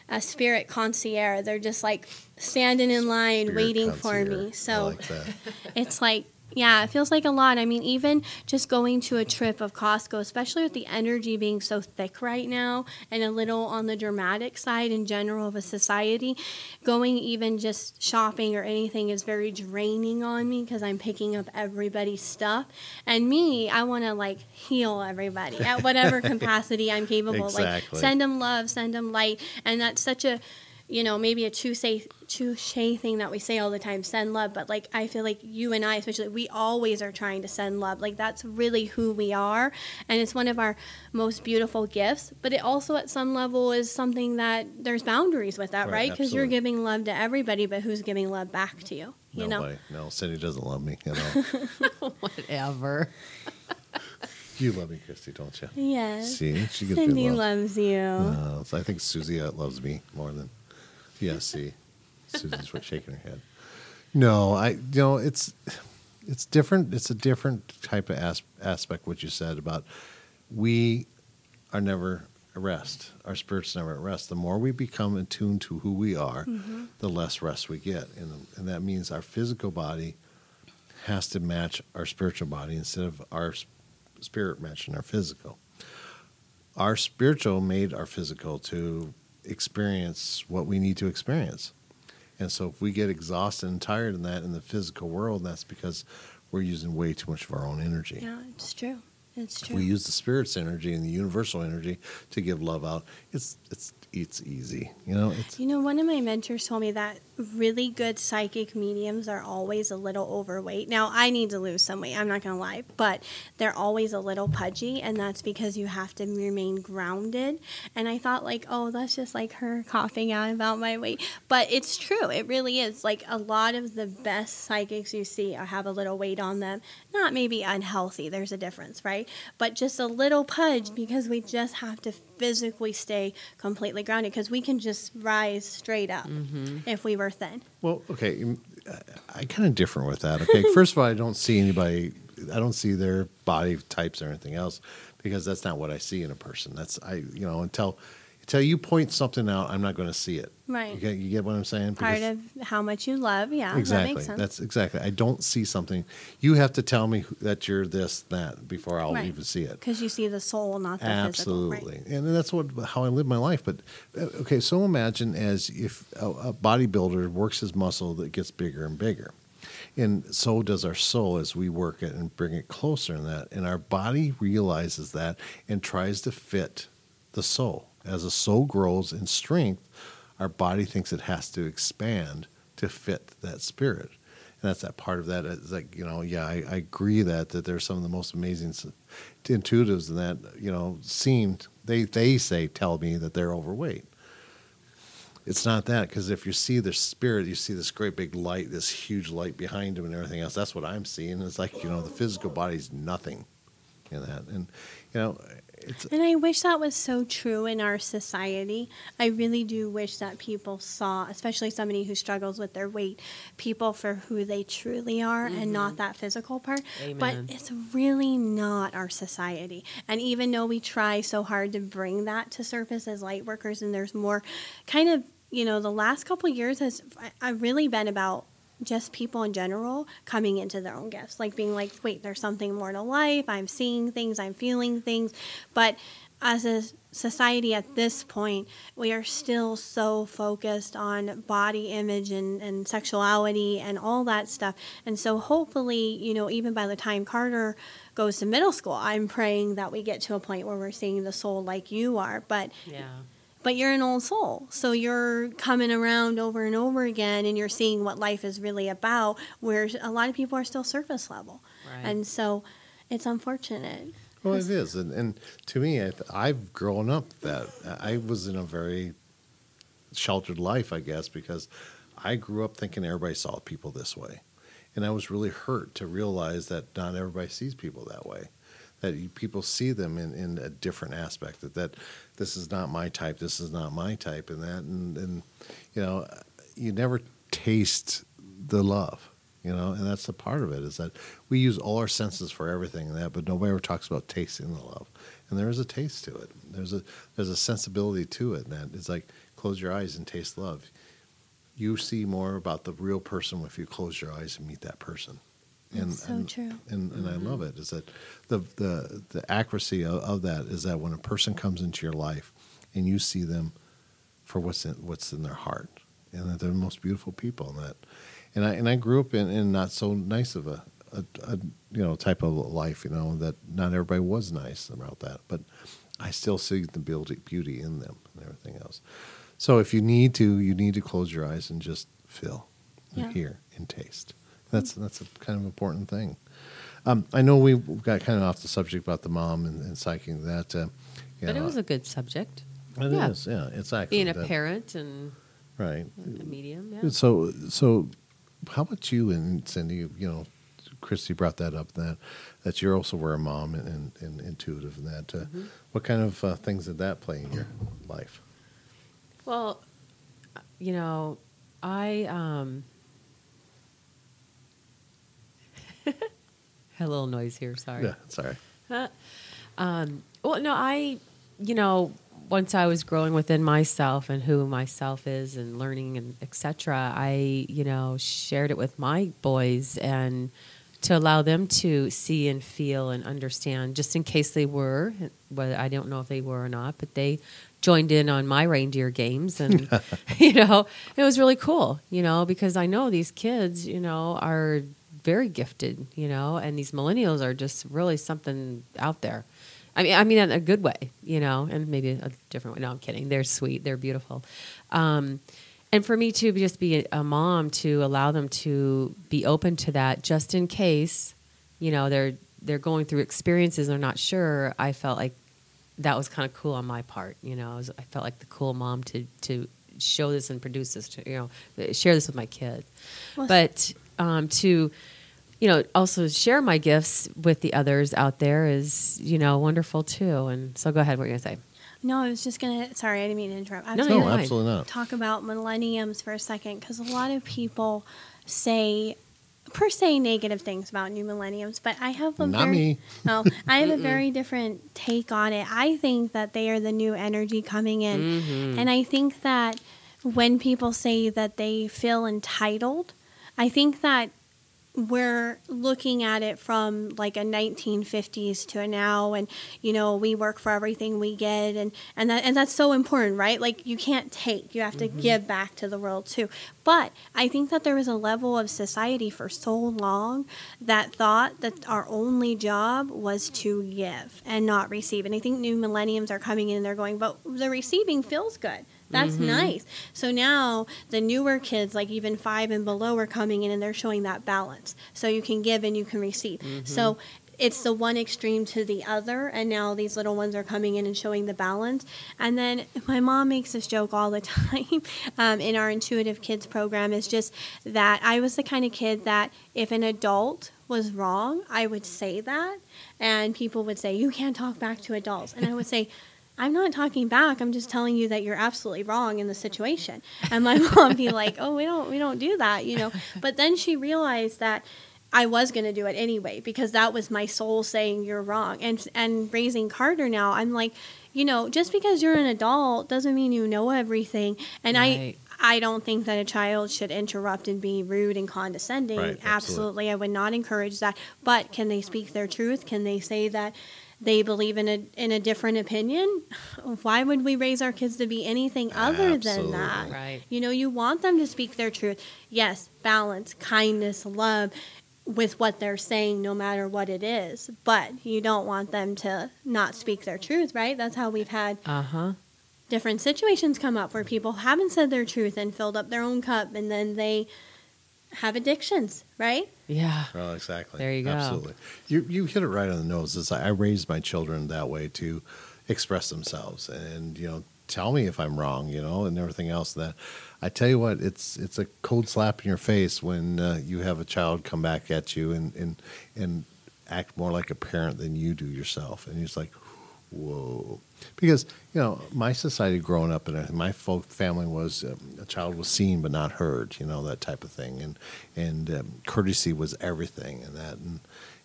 a spirit concierge. They're just like standing in line Spirit waiting for me. So like it's like yeah, it feels like a lot. I mean, even just going to a trip of Costco, especially with the energy being so thick right now and a little on the dramatic side in general of a society, going even just shopping or anything is very draining on me because I'm picking up everybody's stuff. And me, I want to like heal everybody at whatever <laughs> capacity I'm capable. Exactly. Like send them love, send them light, and that's such a you know, maybe a touche touche thing that we say all the time, send love. But like, I feel like you and I, especially, we always are trying to send love. Like that's really who we are, and it's one of our most beautiful gifts. But it also, at some level, is something that there's boundaries with that, Right, right? Because you're giving love to everybody, but who's giving love back to you? You know, Nobody. No, Cyndee doesn't love me. You <laughs> know, <laughs> Whatever. you love me, Christy, don't you? yes. See, she gets Cyndee good love. loves you. Uh, so I think Susie uh, loves me more than. Yeah, see, Susie's shaking her head. No, I. You know, it's it's different. It's a different type of as- aspect. What you said about we are never at rest. Our spirit's never at rest. The more we become attuned to who we are, mm-hmm. the less rest we get, and and that means our physical body has to match our spiritual body instead of our spirit matching our physical our spiritual made our physical to experience what we need to experience. And so if we get exhausted and tired in that in the physical world, that's because we're using way too much of our own energy. Yeah, it's true. It's If we use the spirit's energy and the universal energy to give love out, it's it's it's easy. You know, it's You know, one of my mentors told me that really good psychic mediums are always a little overweight. Now, I need to lose some weight, I'm not going to lie, but they're always a little pudgy, and that's because you have to remain grounded. And I thought, like, oh, that's just like her <laughs> coughing out about my weight. But it's true, it really is. Like, a lot of the best psychics you see are, have a little weight on them. Not maybe unhealthy, there's a difference, right? But just a little pudge because we just have to physically stay completely grounded because we can just rise straight up mm-hmm. if we were thin. Well, okay, I- I kind of differ with that. Okay, first of all, I don't see anybody. I don't see their body types or anything else because that's not what I see in a person. That's I, you know, until until you point something out, I'm not going to see it. Right. You get, you get what I'm saying? Part Because- of how much you love, yeah, exactly. that makes sense. That's exactly. I don't see something. You have to tell me that you're this that before I'll Right. even see it. because you see the soul, not the body. Absolutely, physical. and that's what how I live my life. But uh, okay, so imagine as if a, a bodybuilder works his muscle that gets bigger and bigger, and so does our soul as we work it and bring it closer in that. And our body realizes that and tries to fit the soul. As the soul grows in strength, our body thinks it has to expand to fit that spirit. And that's that part of that. It's like, you know, yeah, I, I agree that that there's some of the most amazing intuitives in that, you know, seemed they they say tell me that they're overweight. It's not that because if you see the spirit, you see this great big light, this huge light behind them, and everything else. That's what I'm seeing. It's like you know the physical body's nothing in that, and you know it's And I wish that was so true in our society. I really do wish that people saw, especially somebody who struggles with their weight, people for who they truly are and not mm-hmm. that physical part. Amen. But it's really not our society. And even though we try so hard to bring that to surface as light workers, and there's more kind of, you know, the last couple of years has I've really been about just people in general coming into their own gifts, like being like, wait, there's something more to life. I'm seeing things, I'm feeling things. But as a society at this point, we are still so focused on body image and, and sexuality and all that stuff. And so hopefully, you know, even by the time Carter goes to middle school, I'm praying that we get to a point where we're seeing the soul like you are. But Yeah. But you're an old soul. So you're coming around over and over again and you're seeing what life is really about, where a lot of people are still surface level. Right. And so it's unfortunate. Well, it is, and, and to me, I, I've grown up that I was in a very sheltered life, I guess, because I grew up thinking everybody saw people this way, and I was really hurt to realize that not everybody sees people that way. That you, people see them in, in a different aspect. That that this is not my type. This is not my type, and that and and you know, you never taste the love you know and that's the part of it is that we use all our senses for everything and that but nobody ever talks about tasting the love. And there is a taste to it. There's a there's a sensibility to it and that it's like close your eyes and taste love. You see more about the real person if you close your eyes and meet that person and That's so and, true. and, and I love mm-hmm. it is that the the the accuracy of, of that is that when a person comes into your life and you see them for what's in what's in their heart and that they're the most beautiful people and that and I and I grew up in, in not so nice of a, a, a you know type of life you know that not everybody was nice about that but I still see the beauty beauty in them and everything else. So if you need to you need to close your eyes and just feel and hear and taste that's that's a kind of important thing um, I know we got kind of off the subject about the mom and, and psyching that uh, you But it was a good subject. it yeah. is, yeah it's actually Being a that- parent and right a medium. Yeah. so so how about you and Cyndee? You know, Christy brought that up that that you're also were a mom and, and, and intuitive and that. Uh, Mm-hmm. What kind of uh, things did that play in your life? Well, you know, I um had <laughs> a little noise here, sorry. Yeah, sorry. Um, well, no, I, you know, once I was growing within myself and who myself is and learning and etc., I, you know, shared it with my boys and to allow them to see and feel and understand, just in case they were, whether I don't know if they were or not, but they joined in on my reindeer games and <laughs> <laughs> you know it was really cool you know because i know these kids you know are very gifted you know and these millennials are just really something out there. I mean i mean in a good way you know and maybe a different way. No i'm kidding. They're sweet. They're beautiful. Um, and for me to just be a, mom to allow them to be open to that just in case you know they're they're going through experiences they're not sure i felt like that was kind of cool on my part. You know, I, was, I felt like the cool mom to to show this and produce this to you know share this with my kids, Well, but um, to you know also share my gifts with the others out there is you know wonderful too. And so go ahead, what are you gonna say? No, I was just gonna. Sorry, I didn't mean to interrupt. I was No, No, absolutely not. talk about millenniums for a second because a lot of people say per se negative things about new millenniums, but I have a Not very, me. <laughs> No, I have a very different take on it. I think that they are the new energy coming in, Mm-hmm. and I think that when people say that they feel entitled, I think that we're looking at it from like a 1950s to a now and you know we work for everything we get and and that and that's so important right? Like you can't take you have to mm-hmm. give back to the world too. But i think that there was a level of society for so long that thought that our only job was to give and not receive. And i think new millenniums are coming in and they're going but the receiving feels good that's nice. So now the newer kids, like even five and below, are coming in and they're showing that balance. So you can give and you can receive. So it's the one extreme to the other, and now these little ones are coming in and showing the balance. And then my mom makes this joke all the <laughs> time um, in our intuitive kids program is just that I was the kind of kid that if an adult was wrong, I would say that, and people would say, You can't talk back to adults. And I would say, I'm not talking back. I'm just telling you that you're absolutely wrong in the situation. And my <laughs> mom be like, "Oh, we don't we don't do that," you know. But then she realized that I was going to do it anyway because that was my soul saying you're wrong. And and raising Carter now, I'm like, you know, just because you're an adult doesn't mean you know everything. And Right. I I don't think that a child should interrupt and be rude and condescending. Right, absolutely. absolutely. I would not encourage that. But can they speak their truth? Can they say that they believe in a in a different opinion? Why would we raise our kids to be anything other Absolutely. than that? Right. You know, you want them to speak their truth. Yes, balance, kindness, love with what they're saying no matter what it is. But you don't want them to not speak their truth, right? That's how we've had Uh huh. different situations come up where people haven't said their truth and filled up their own cup and then they have addictions, right? Yeah. Well, exactly. There you go. Absolutely. You you hit it right on the nose. Is I raised my children that way to express themselves and you know tell me if I'm wrong, you know, and everything else. That I tell you what, it's it's a cold slap in your face when uh, you have a child come back at you and and and act more like a parent than you do yourself, and it's like. Whoa, because you know my society growing up and my folk family was um, a child was seen but not heard, you know that type of thing, and and um, courtesy was everything, and that, and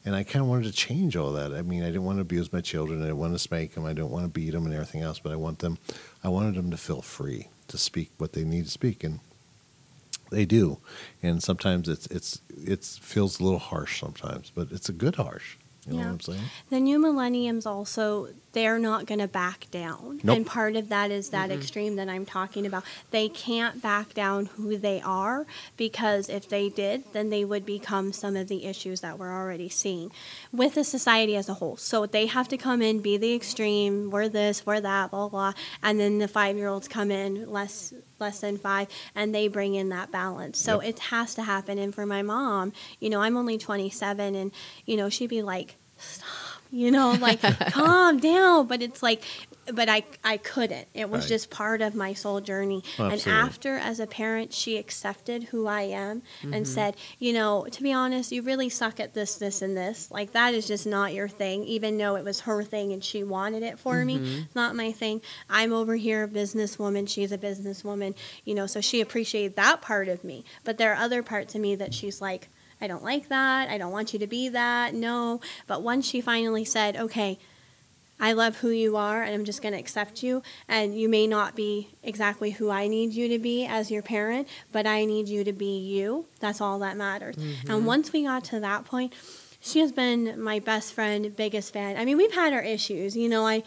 and I kind of wanted to change all that. I mean, I didn't want to abuse my children, I didn't want to spank them, I didn't want to beat them and everything else, but I want them, I wanted them to feel free to speak what they need to speak, and they do, and sometimes it's it's it feels a little harsh sometimes, but it's a good harsh. You know Yeah. what I'm saying? The new millenniums also, they're not going to back down. Nope. And part of that is that extreme that I'm talking about. They can't back down who they are because if they did, then they would become some of the issues that we're already seeing with the society as a whole. So they have to come in, be the extreme, we're this, we're that, blah, blah. And then the five year olds come in, less less than five, and they bring in that balance. So Yep. it has to happen. And for my mom, you know, I'm only 27, and, you know, she'd be like, stop, you know, like <laughs> calm down. But it's like but I I couldn't. It was Right. just part of my soul journey. And after, as a parent, she accepted who I am Mm-hmm. and said, you know, to be honest, you really suck at this, this, and this. Like that is just not your thing. Even though it was her thing and she wanted it for Mm-hmm. me, it's not my thing. I'm over here a businesswoman. She's a businesswoman. You know, so she appreciated that part of me. But there are other parts of me that she's like. I don't like that. I don't want you to be that. No. But once she finally said, okay, I love who you are and I'm just going to accept you. And you may not be exactly who I need you to be as your parent, but I need you to be you. That's all that matters. And mm-hmm. once we got to that point, she has been my best friend, biggest fan. I mean, we've had our issues. You know, I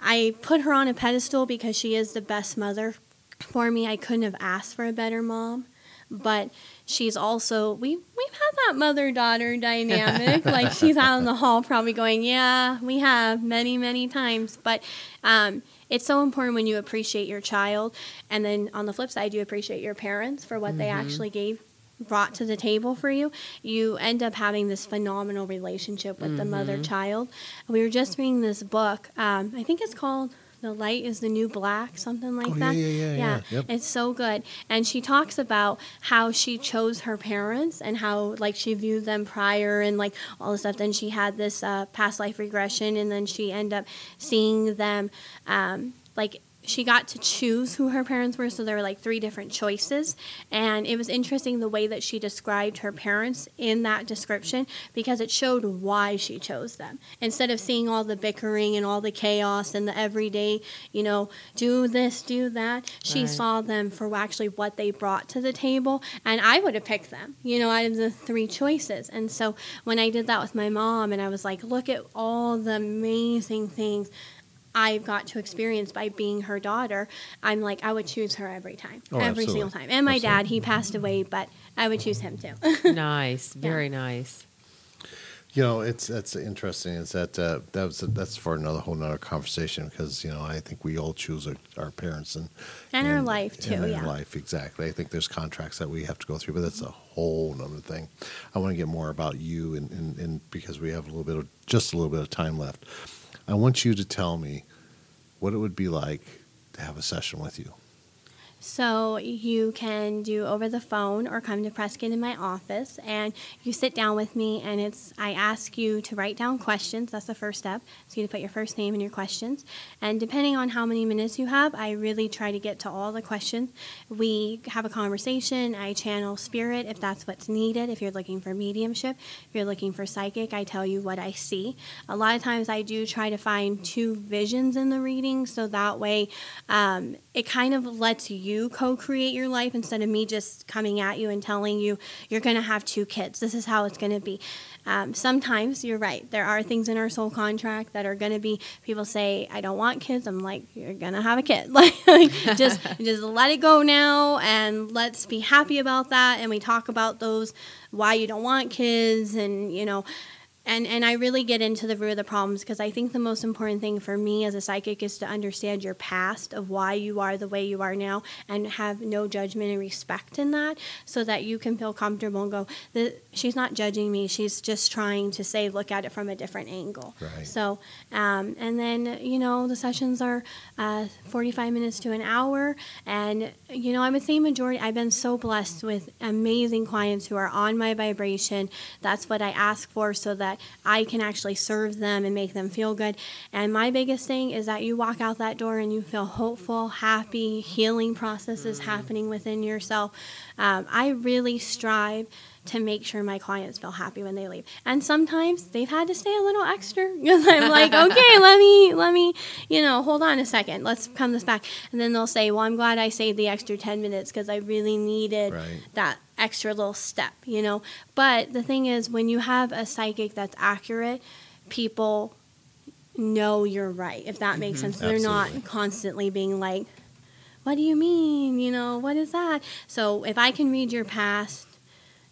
I put her on a pedestal because she is the best mother for me. I couldn't have asked for a better mom. But she's also we we've had that mother daughter dynamic. <laughs> like she's out in the hall probably going, Yeah, we have many, many times. But um it's so important when you appreciate your child and then on the flip side you appreciate your parents for what they actually gave brought to the table for you, you end up having this phenomenal relationship with the mother child. We were just reading this book. Um, I think it's called The Light is the New Black, something like Oh, yeah, that. yeah, yeah, yeah. Yep. It's so good. And she talks about how she chose her parents and how like she viewed them prior and like all this stuff. Then she had this uh, past life regression and then she ended up seeing them um, like she got to choose who her parents were so there were like three different choices. And it was interesting the way that she described her parents in that description because it showed why she chose them. Instead of seeing all the bickering and all the chaos and the everyday you know do this do that she Right. saw them for actually what they brought to the table and i would have picked them you know out of the three choices. And so when i did that with my mom and i was like look at all the amazing things I got to experience by being her daughter, I'm like, I would choose her every time, Oh, every absolutely. single time. And my Absolutely. dad, he passed away, but I would choose him too. <laughs> nice, very nice. You know, it's that's interesting. Is that uh, that was that's for another whole nother conversation because you know I think we all choose our, our parents and And our life, too, our yeah. life exactly. I think there's contracts that we have to go through, but that's a whole nother thing. I want to get more about you and, and, and because we have a little bit of just a little bit of time left. I want you to tell me what it would be like to have a session with you. So you can do over the phone or come to Prescott in my office and you sit down with me and it's I ask you to write down questions. That's the first step. So you put your first name and your questions. And depending on how many minutes you have, I really try to get to all the questions. We have a conversation. I channel spirit if that's what's needed. If you're looking for mediumship, if you're looking for psychic, I tell you what I see. A lot of times I do try to find two visions in the reading so that way um, it kind of lets you co-create your life instead of me just coming at you and telling you you're going to have two kids. This is how it's going to be. Um, sometimes you're right there are things in our soul contract that are going to be people say i don't want kids. I'm like you're going to have a kid. <laughs> Like just <laughs> just let it go now and let's be happy about that. And we talk about those why you don't want kids? And you know and and I really get into the root of the problems because I think the most important thing for me as a psychic is to understand your past of why you are the way you are now and have no judgment and respect in that so that you can feel comfortable and go the, she's not judging me. She's just trying to say look at it from a different angle. Right. so um, and then you know the sessions are uh, 45 minutes to an hour. And you know I would say majority I've been so blessed with amazing clients who are on my vibration. That's what I ask for so that I can actually serve them and make them feel good. And my biggest thing is that you walk out that door and you feel hopeful happy healing processes happening within yourself. Um, I really strive to make sure my clients feel happy when they leave. And sometimes they've had to stay a little extra <laughs> because I'm like, <laughs> okay, let me, let me, you know, hold on a second. Let's come this back. And then they'll say, well, I'm glad I saved the extra 10 minutes because I really needed Right. that extra little step, you know. But the thing is, when you have a psychic that's accurate, people know you're right, if that makes mm-hmm. sense. They're not constantly being like, what do you mean? You know, what is that? So if I can read your past,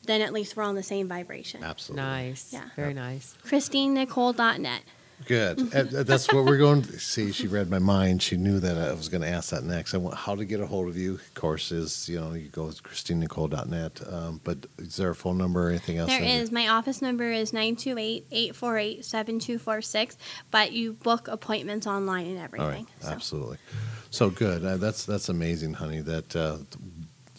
then at least we're on the same vibration. Absolutely. Nice, Yeah. very nice. ChristineNicole.net. Good. And that's what we're going to see. She read my mind. She knew that I was going to ask that next. I want how to get a hold of you. Of course, is you know you go to christinenicole.net. Um, but is there a phone number or anything else? There that- is. My office number is 928-848-7246, but you book appointments online and everything. right, so. absolutely. So good. Uh, that's that's amazing, honey. That uh,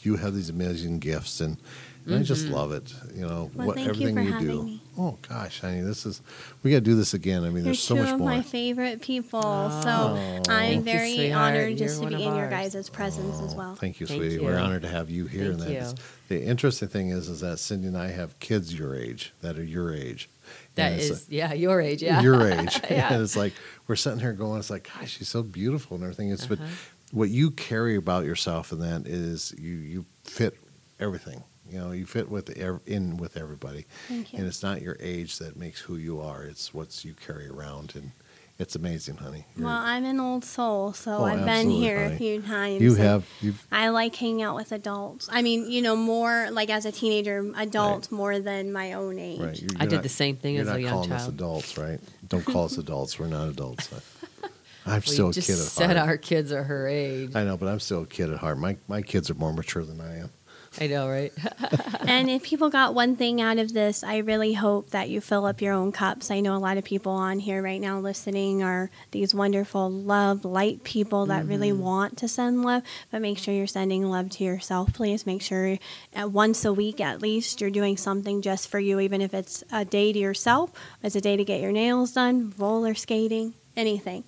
you have these amazing gifts, and, and I just love it. You know Well, what thank you everything for you having do. me. Oh gosh, honey, this is we got to do this again. I mean, You're there's so two much of more. my favorite people, Oh. so I'm you, very sweetheart. honored just You're to be of in your ours. guys' presence as well. Oh, Thank you, Thank sweetie. you. We're honored to have you here. Thank and you. that's- The interesting thing is, is that Cyndee and I have kids your age that are your age. That And yeah, your age, yeah. your <laughs> age. Yeah. and it's like we're sitting here going, it's like, gosh, she's so beautiful and everything. It's but Uh-huh. what you carry about yourself and that is you you fit everything. You know, you fit with ev- in with everybody. Thank you. And it's not your age that makes who you are. It's what you carry around and it's amazing, honey. You're- Well, I'm an old soul, so Oh, I've been here honey. a few times. you have you've I like hanging out with adults. I mean, you know, more like as a teenager, adults more than my own age. right. You're, I you're did not- the same thing you're as a young calling us child. adults, right? Don't call us adults. We're not adults. <laughs> I'm We still a kid at said our kids are her age. I know, but I'm still a kid at heart. My my kids are more mature than I am. <laughs> I know, right? <laughs> and if people got one thing out of this, I really hope that you fill up your own cups. I know a lot of people on here right now listening are these wonderful, love, light people that really Mm-hmm. want to send love, but make sure you're sending love to yourself, please. Make sure at once a week at least you're doing something just for you, even if it's a day to yourself, it's a day to get your nails done, roller skating, anything.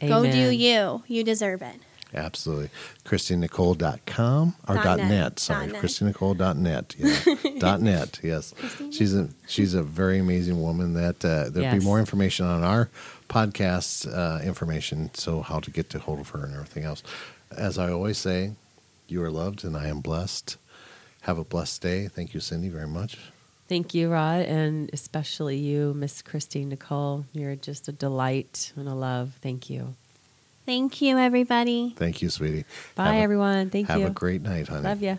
Go do you. You deserve it. Absolutely. ChristyNicole.com or Dot dot net. net. Sorry. Dot net. ChristyNicole.net. Yeah. <laughs> dot net. Yes. She's a she's a very amazing woman that uh, there'll Yes. be more information on our podcast uh, information. So how to get to hold of her and everything else. As I always say, you are loved and I am blessed. Have a blessed day. Thank you, Cyndee, very much. Thank you, Rod, and especially you, Miss Christine Nicole. You're just a delight and a love. Thank you. Thank you, everybody. Thank you, sweetie. Bye, a- everyone. Thank have you. Have a great night, honey. Love you.